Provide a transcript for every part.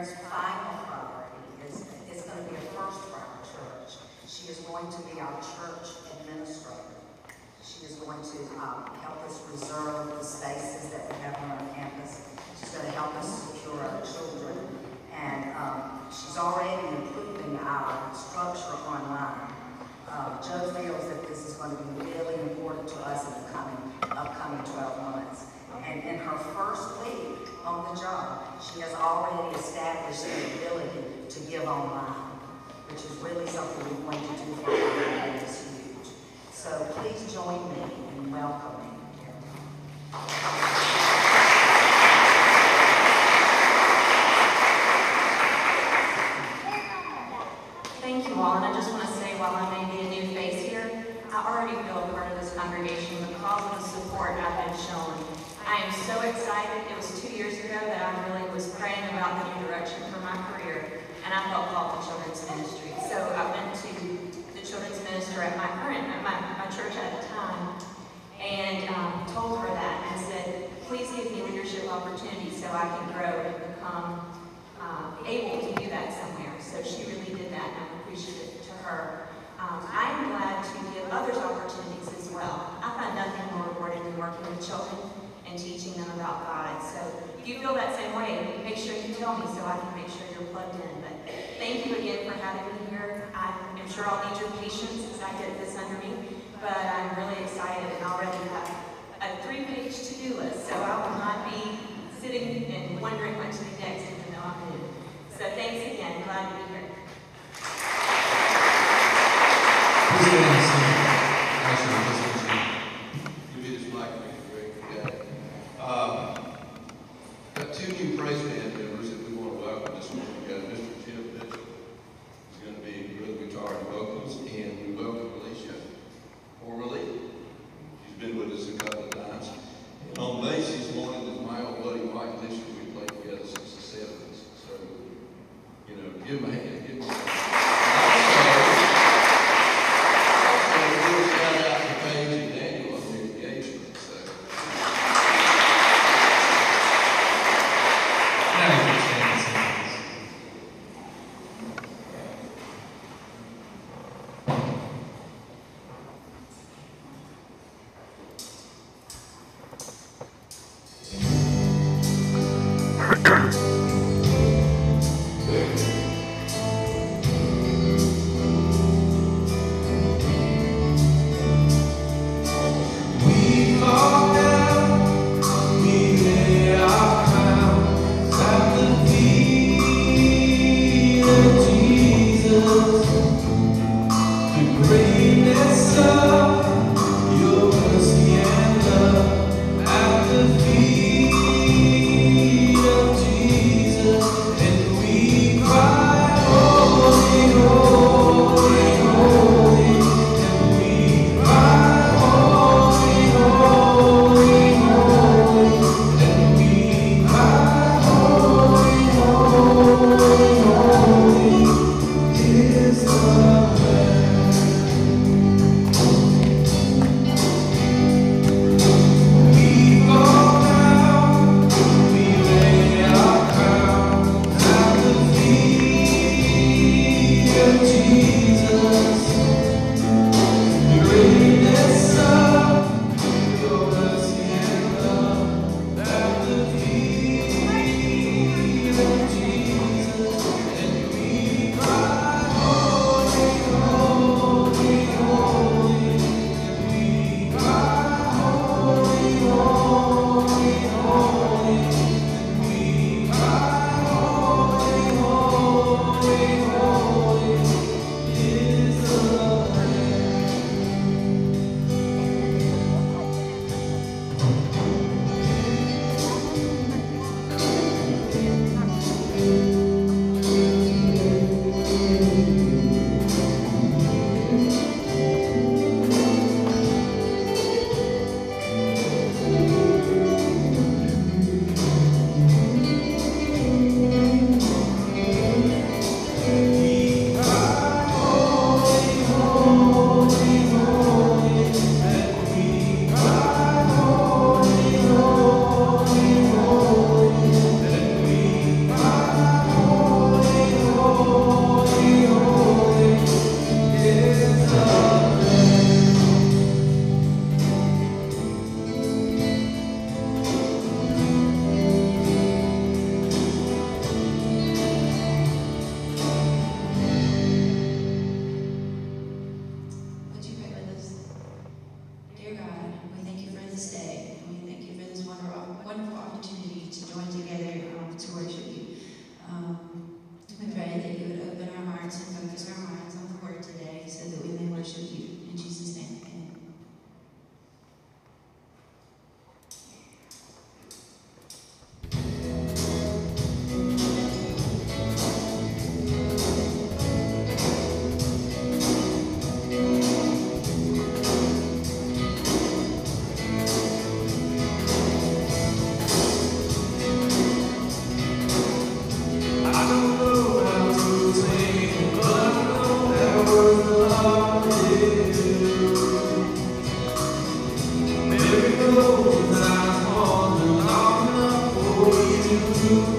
Mary's final priority is, is going to be a first priority. church. She is going to be our church administrator. She is going to um, help us reserve the space me so I can make sure you're plugged in. But thank you again for having me here. I am sure I'll need your patience as I get this under me, but I'm really excited and already have a three-page to-do list, so I will not be sitting and wondering what to do next even though I'm new. So thanks again. Glad to be here.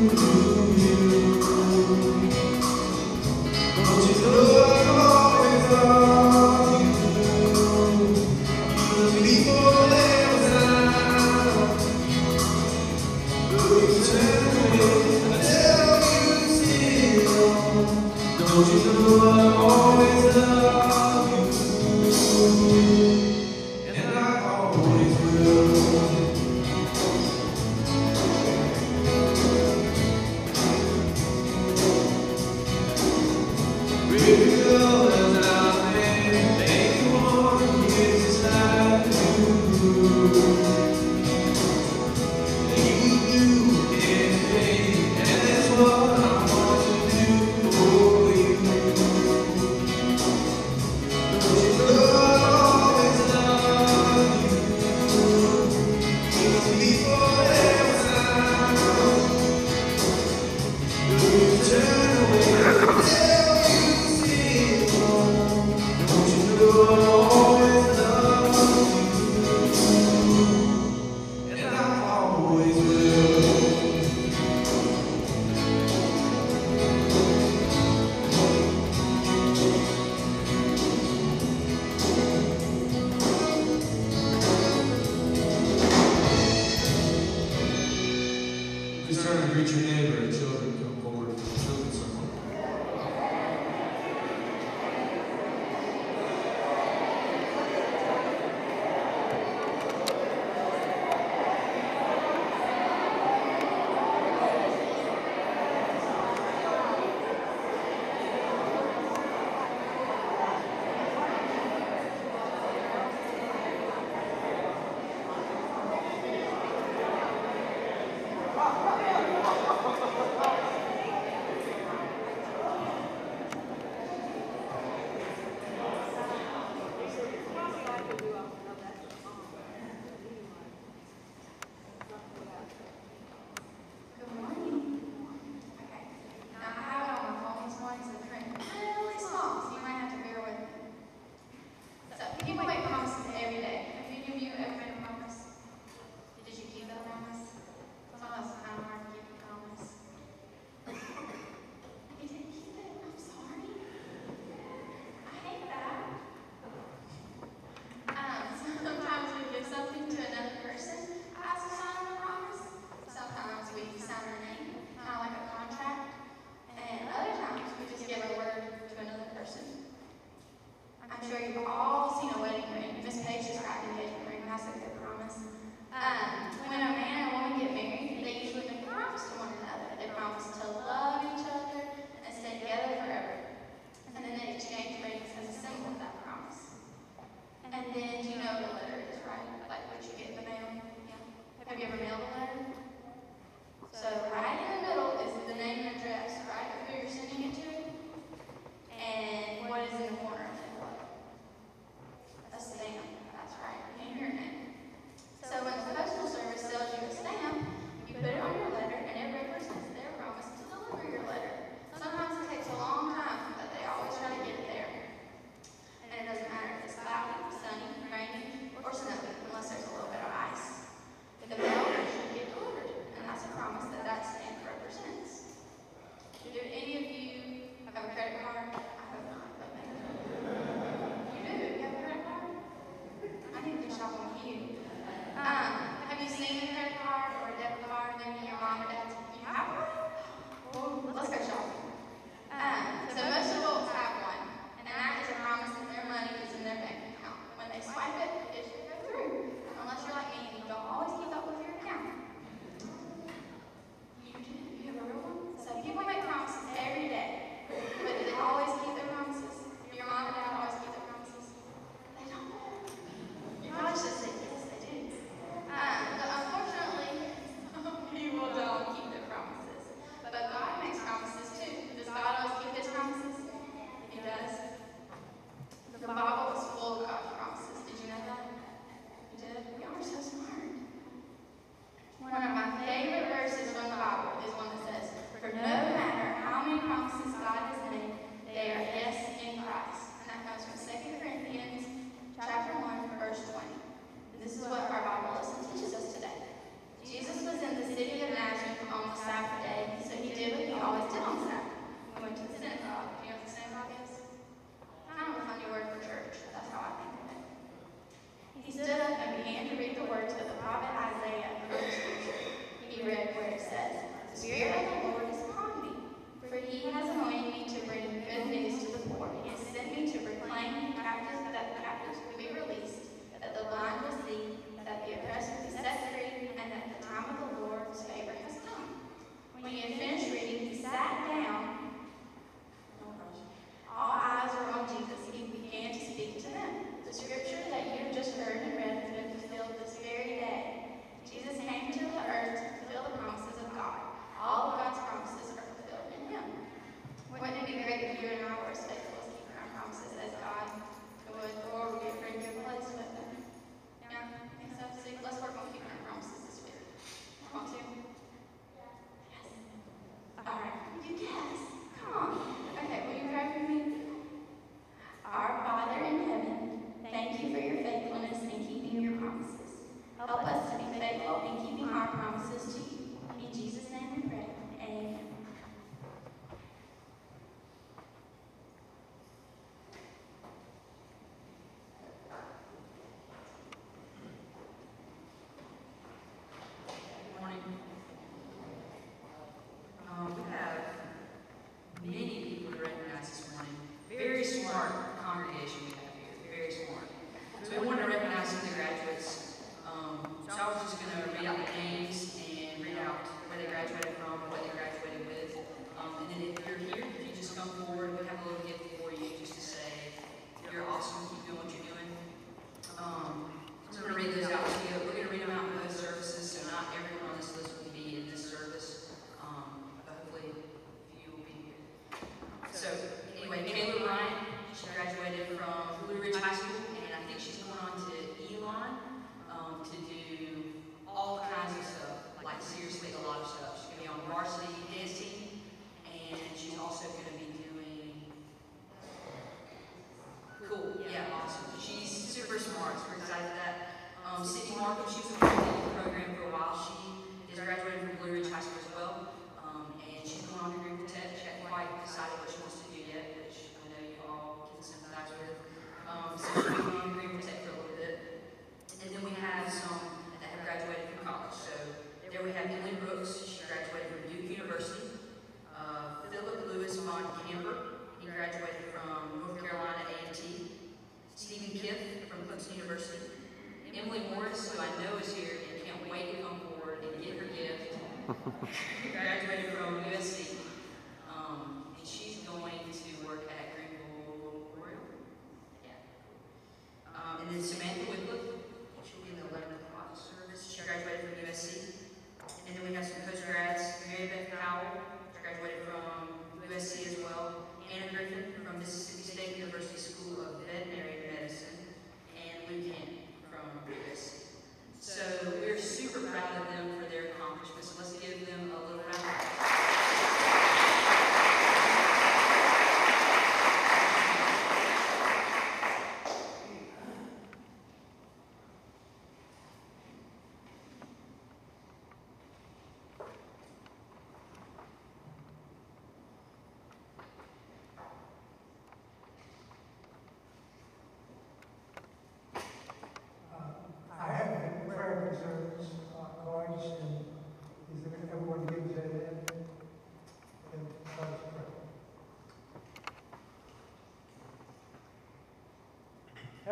you. Emily Morris, who I know is here and can't wait to come forward and get her gift. graduated from USC, um, and she's going to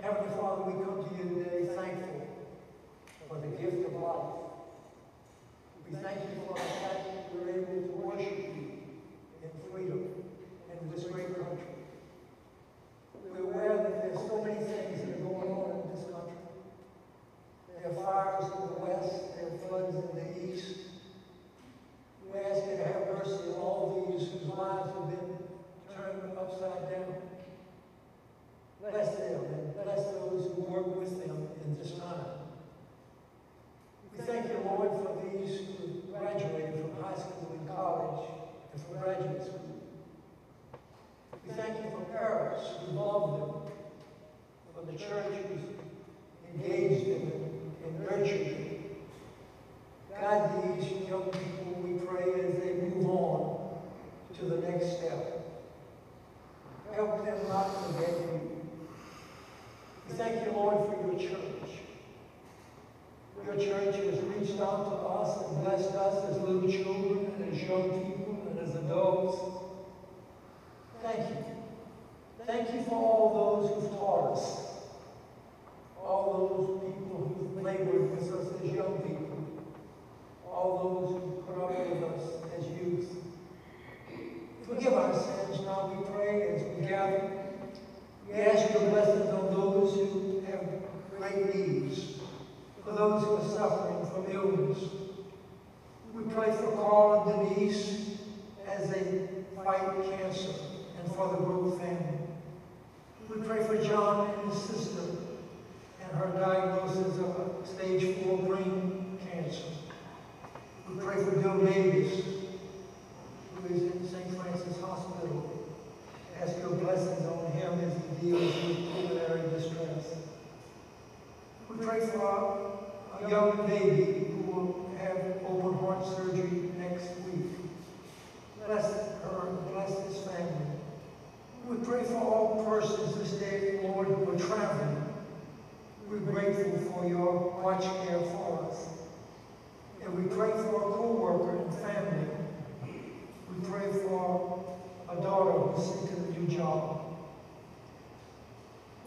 Heavenly Father, we come to you today. a young baby who will have open heart surgery next week. Bless her, bless this family. We pray for all persons this day, Lord, who are traveling. We're grateful for your much care for us. And we pray for a co-worker and family. We pray for a daughter who's seeking a new job.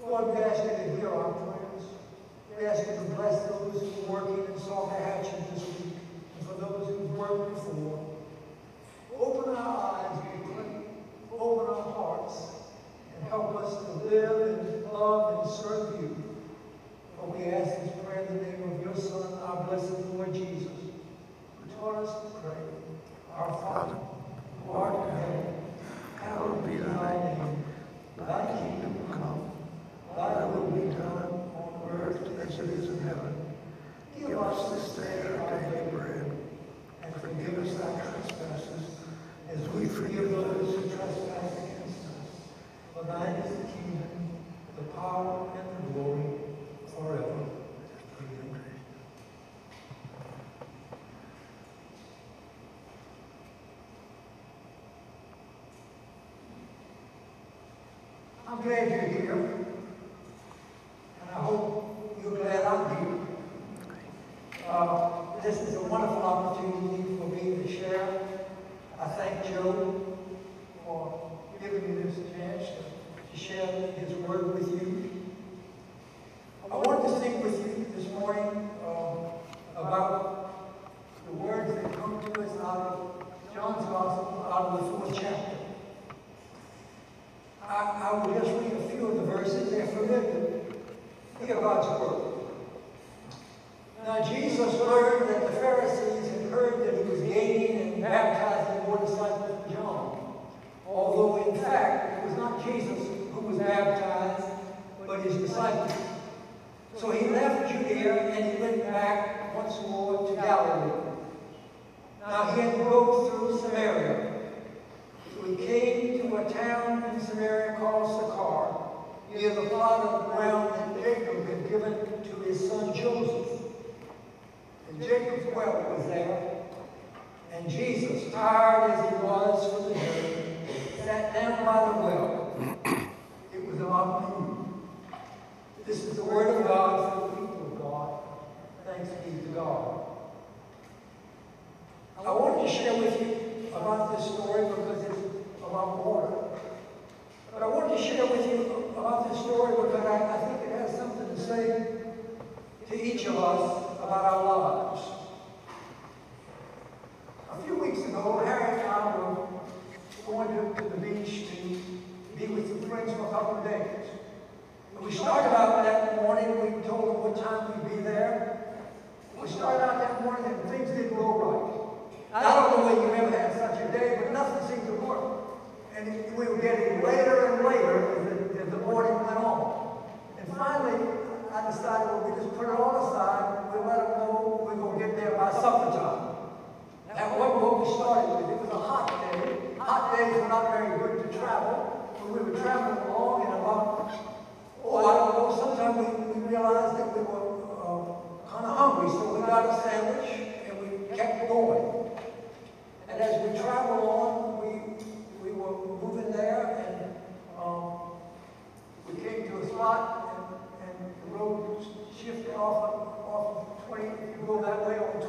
Lord, we ask you to hear our prayer. We ask you to bless those who are working in Saugahachie this week, and for those who've worked before. Open our eyes, we pray. Open our hearts, and help us to live and love and serve you. For we ask this prayer in the name of your Son, our blessed Lord Jesus, who taught us to pray. Our Father, who art in heaven, hallowed be thy name. Thy kingdom come, thy will be done earth as it is in heaven. Give us this day our daily bread, and forgive us our trespasses, as we forgive those who trespass against us. For thine is the kingdom, the power, and the glory, forever. Amen. I'm glad you're thank you.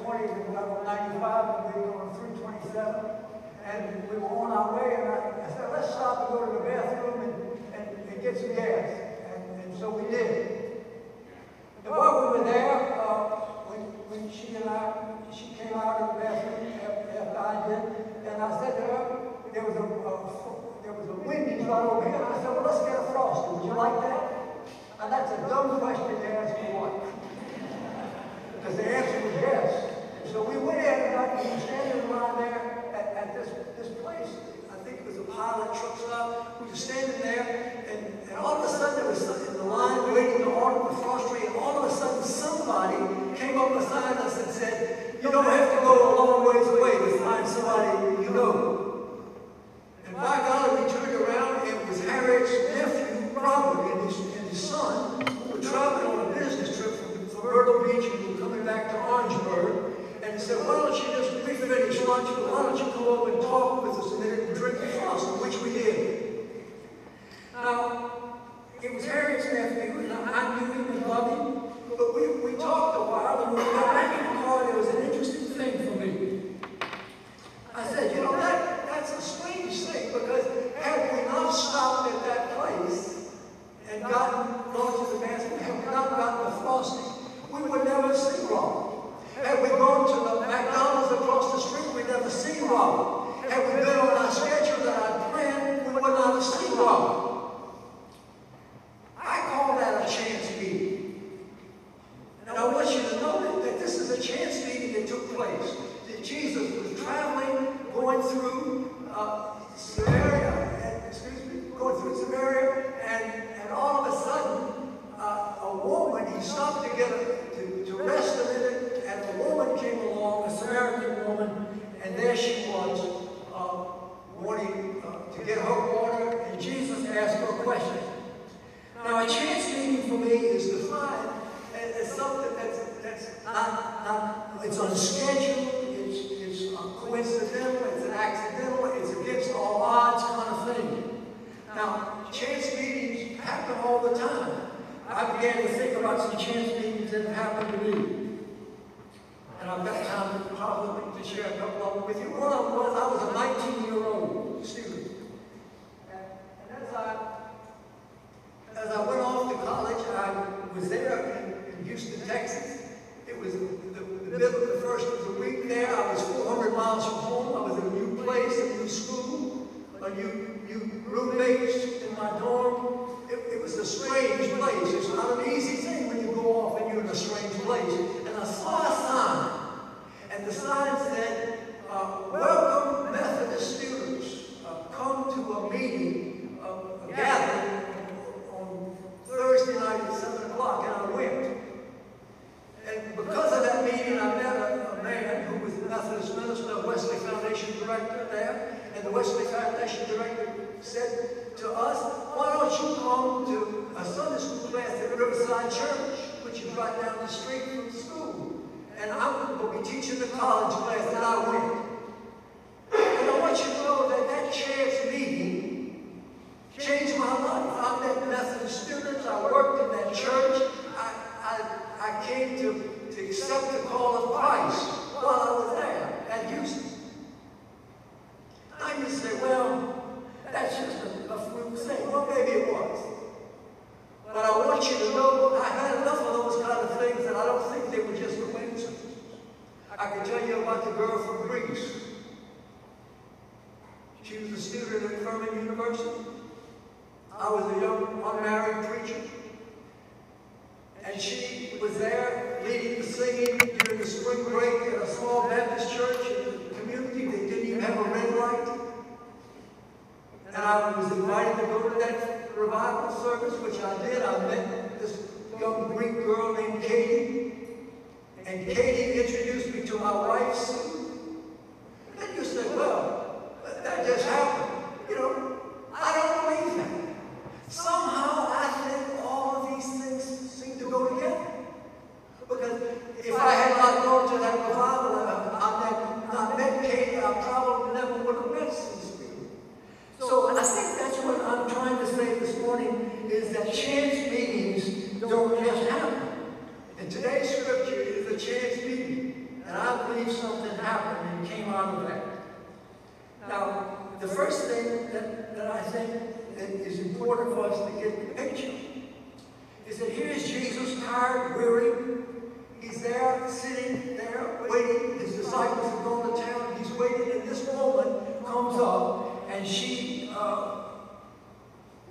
120 to level 95 and then going 327. And we were on our way, and I, I said, let's stop and go to the bathroom and, and, and get some gas. And, and, so we did. And while we were there, uh, when, when she and I, she came out of the bathroom after I did, and I said to her, there was a, a there was a windy right over here, and I said, well, let's get a frost. Would you like that? And that's a dumb question to ask for what? Because the answer was yes. So we went in and I was standing around there at, at this, this place. I think it was a pilot truck stop. We were standing there and, and all of a sudden there was something in the line waiting to order the forestry and all of a sudden somebody came up beside us and said, you don't have to go a long ways away to find somebody said, why don't you just, we finished lunch, but why don't you go up and talk not, not, it's unscheduled, it's, it's coincidental, it's accidental, it's against all odds kind of thing. Now, chance meetings happen all the time. I began to think about some chance meetings that happened to me.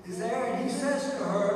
is there, and he says to her,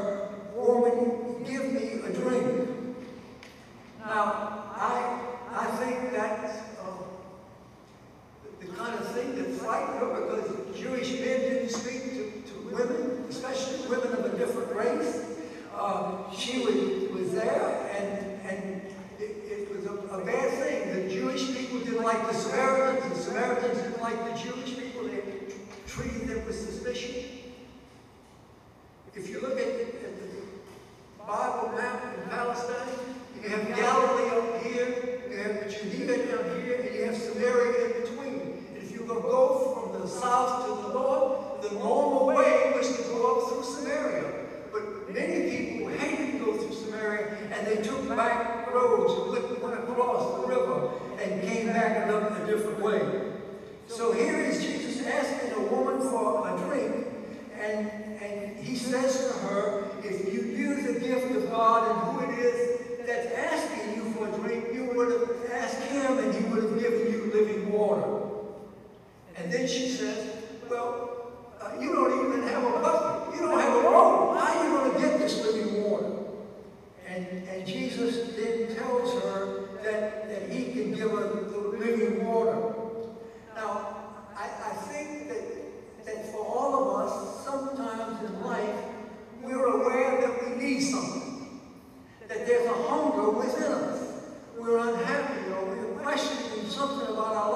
there's a hunger within us. We're unhappy or we're questioning something about our life.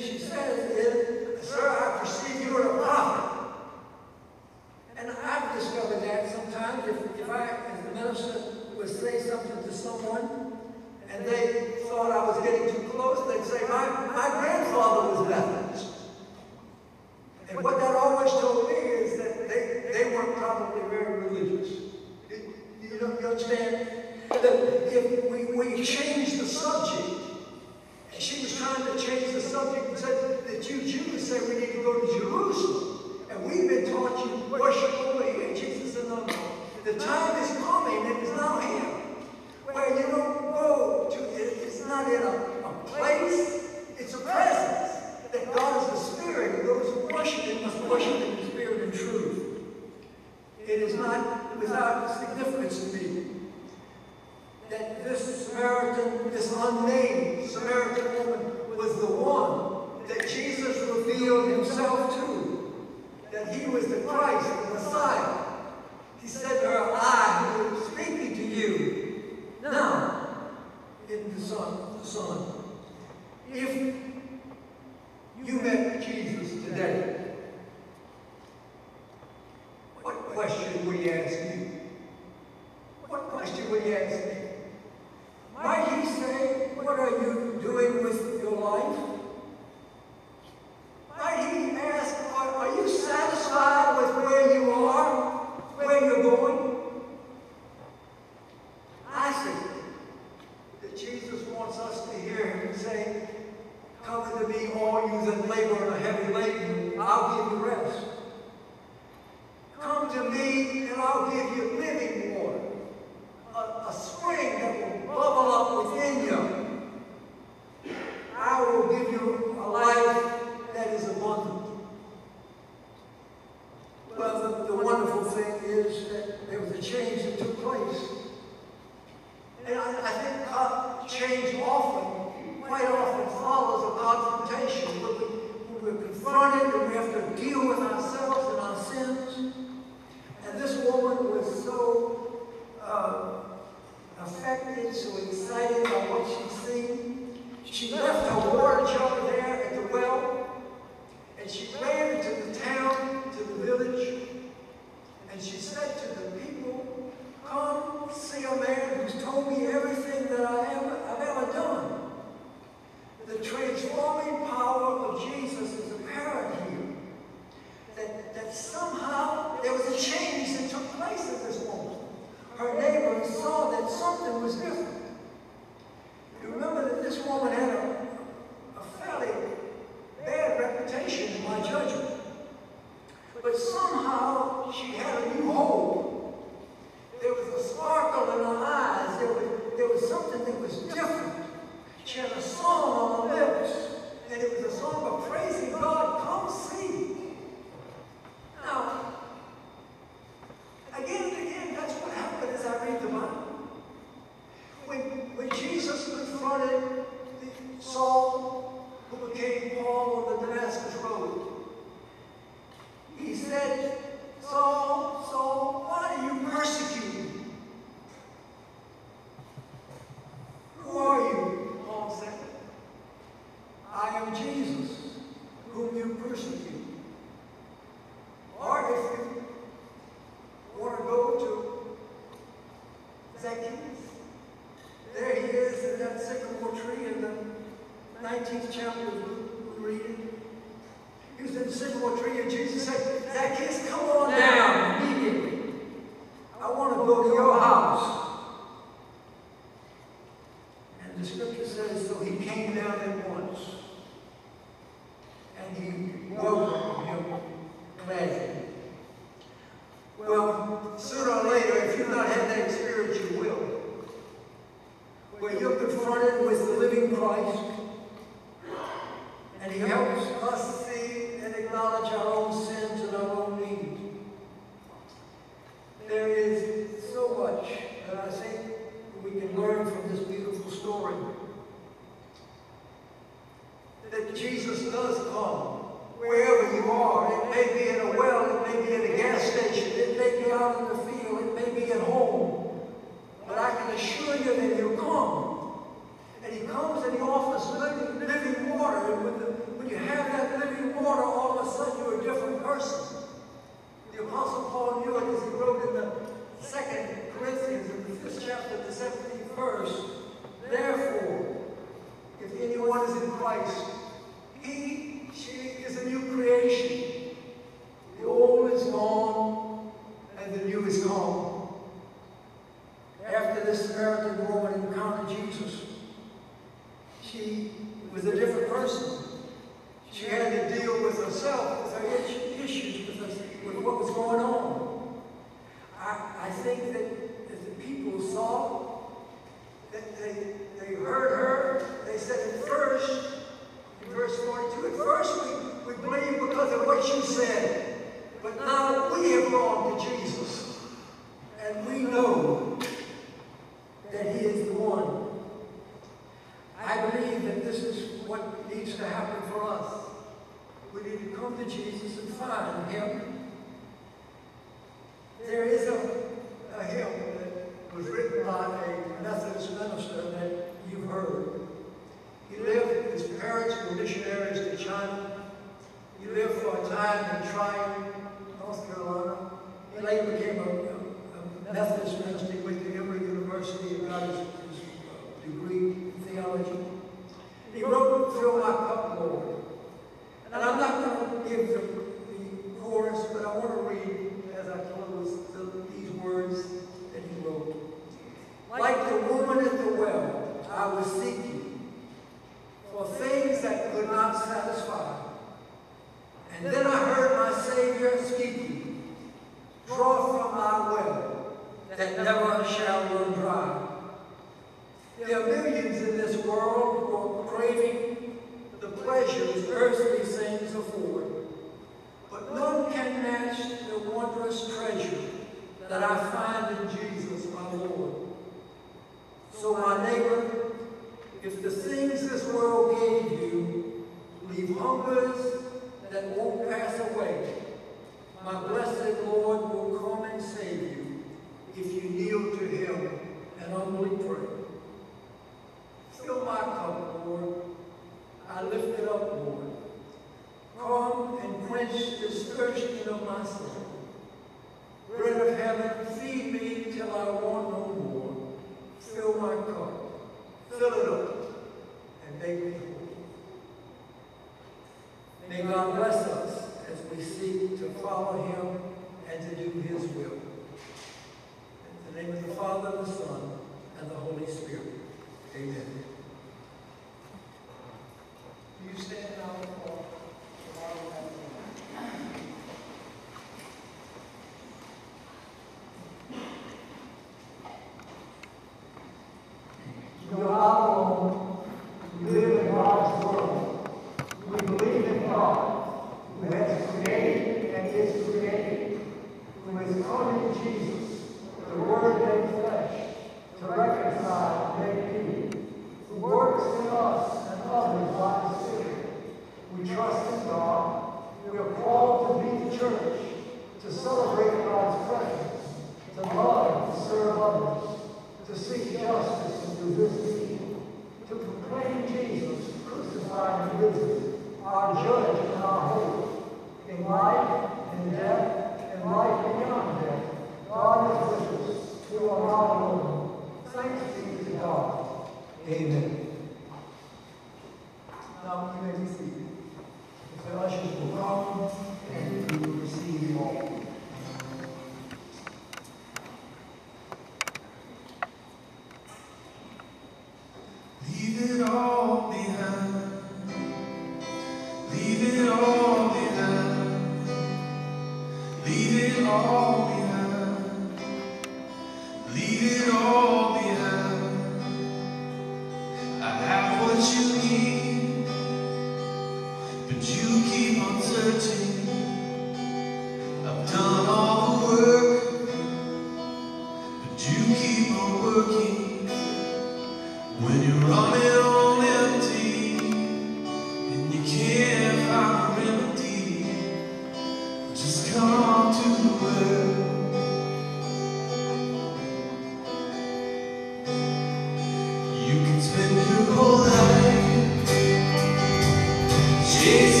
Chasing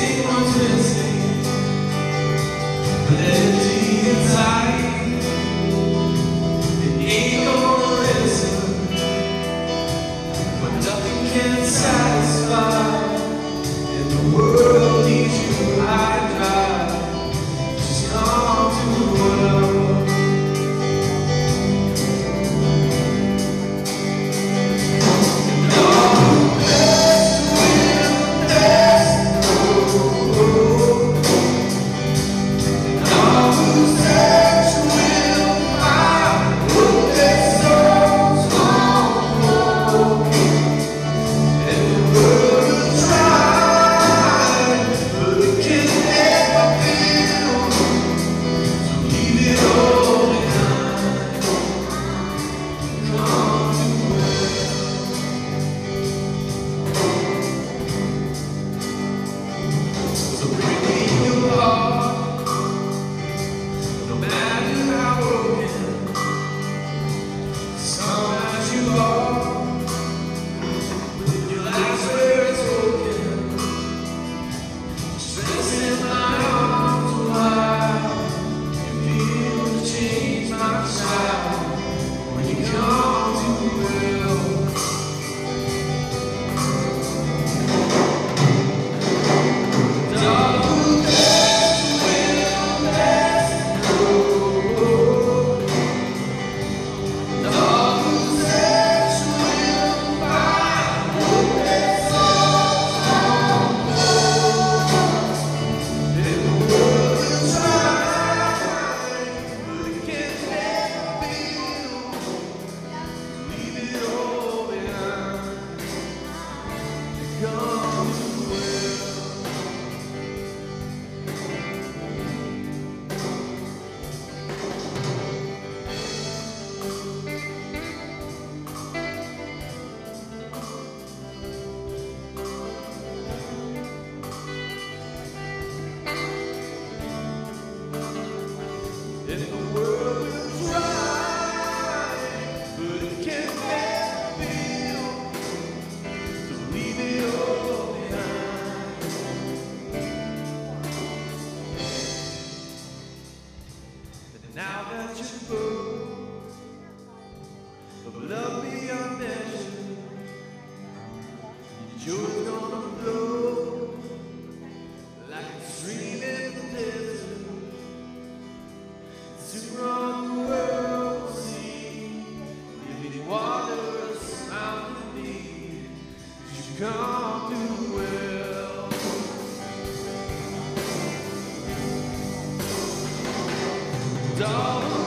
Darling,